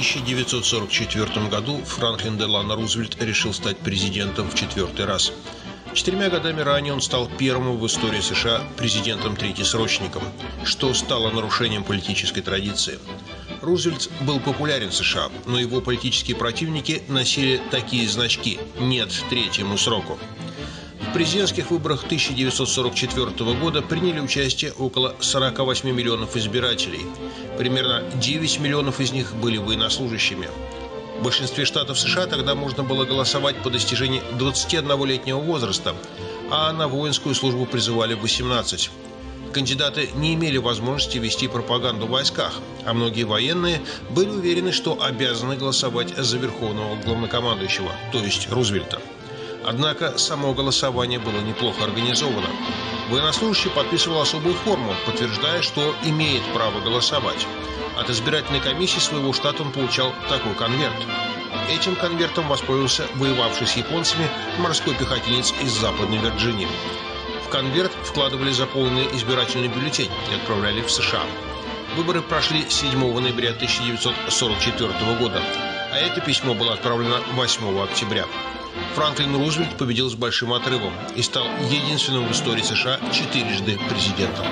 1944 году Франклин Делано Рузвельт решил стать президентом в четвертый раз. Четырьмя годами ранее он стал первым в истории США президентом-третьесрочником, что стало нарушением политической традиции. Рузвельт был популярен в США, но его политические противники носили такие значки «нет третьему сроку». В президентских выборах 1944 года приняли участие около 48 миллионов избирателей. Примерно 9 миллионов из них были военнослужащими. В большинстве штатов США тогда можно было голосовать по достижении 21-летнего возраста, а на воинскую службу призывали 18. Кандидаты не имели возможности вести пропаганду в войсках, а многие военные были уверены, что обязаны голосовать за верховного главнокомандующего, то есть Рузвельта. Однако само голосование было неплохо организовано. Военнослужащий подписывал особую форму, подтверждая, что имеет право голосовать. От избирательной комиссии своего штата он получал такой конверт. Этим конвертом воспользовался воевавший с японцами морской пехотинец из Западной Вирджинии. В конверт вкладывали заполненный избирательный бюллетень и отправляли в США. Выборы прошли 7 ноября 1944 года, а это письмо было отправлено 8 октября. Франклин Рузвельт победил с большим отрывом и стал единственным в истории США четырежды президентом.